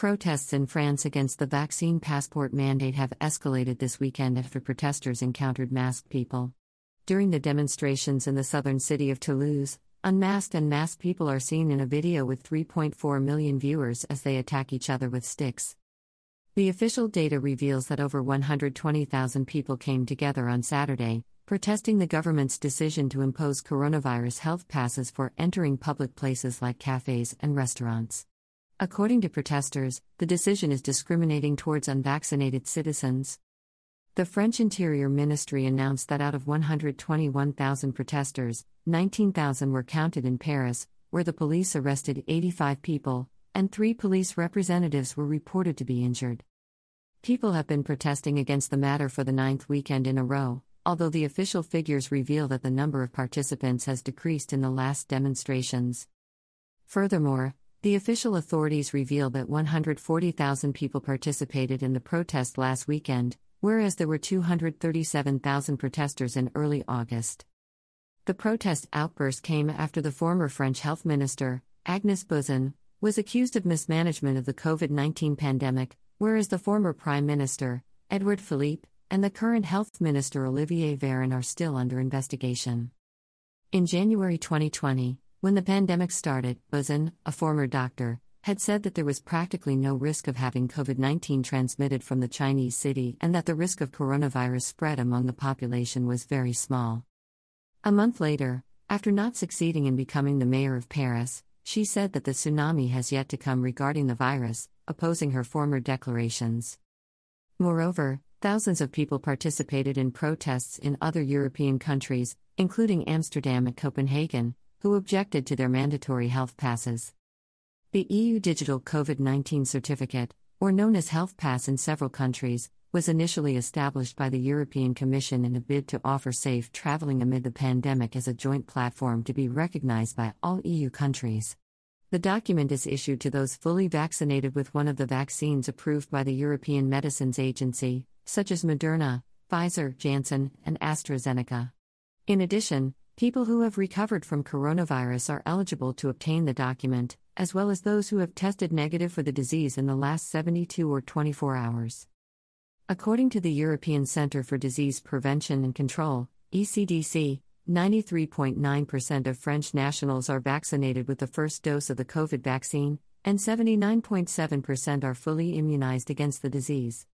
Protests in France against the vaccine passport mandate have escalated this weekend after protesters encountered masked people. During the demonstrations in the southern city of Toulouse, unmasked and masked people are seen in a video with 3.4 million viewers as they attack each other with sticks. The official data reveals that over 120,000 people came together on Saturday, protesting the government's decision to impose coronavirus health passes for entering public places like cafes and restaurants. According to protesters, the decision is discriminating towards unvaccinated citizens. The French Interior Ministry announced that out of 121,000 protesters, 19,000 were counted in Paris, where the police arrested 85 people, and three police representatives were reported to be injured. People have been protesting against the matter for the ninth weekend in a row, although the official figures reveal that the number of participants has decreased in the last demonstrations. Furthermore, the official authorities reveal that 140,000 people participated in the protest last weekend, whereas there were 237,000 protesters in early August. The protest outburst came after the former French health minister, Agnès Buzyn, was accused of mismanagement of the COVID 19 pandemic, whereas the former prime minister, Edouard Philippe, and the current health minister Olivier Véran are still under investigation. In January 2020, when the pandemic started, Buzyn, a former doctor, had said that there was practically no risk of having COVID 19 transmitted from the Chinese city and that the risk of coronavirus spread among the population was very small. A month later, after not succeeding in becoming the mayor of Paris, she said that the tsunami has yet to come regarding the virus, opposing her former declarations. Moreover, thousands of people participated in protests in other European countries, including Amsterdam and Copenhagen, who objected to their mandatory health passes. The EU Digital COVID 19 Certificate, or known as Health Pass in several countries, was initially established by the European Commission in a bid to offer safe traveling amid the pandemic as a joint platform to be recognized by all EU countries. The document is issued to those fully vaccinated with one of the vaccines approved by the European Medicines Agency, such as Moderna, Pfizer, Janssen, and AstraZeneca. In addition, People who have recovered from coronavirus are eligible to obtain the document, as well as those who have tested negative for the disease in the last 72 or 24 hours. According to the European Centre for Disease Prevention and Control, ECDC, 93.9% of French nationals are vaccinated with the first dose of the COVID vaccine, and 79.7% are fully immunized against the disease.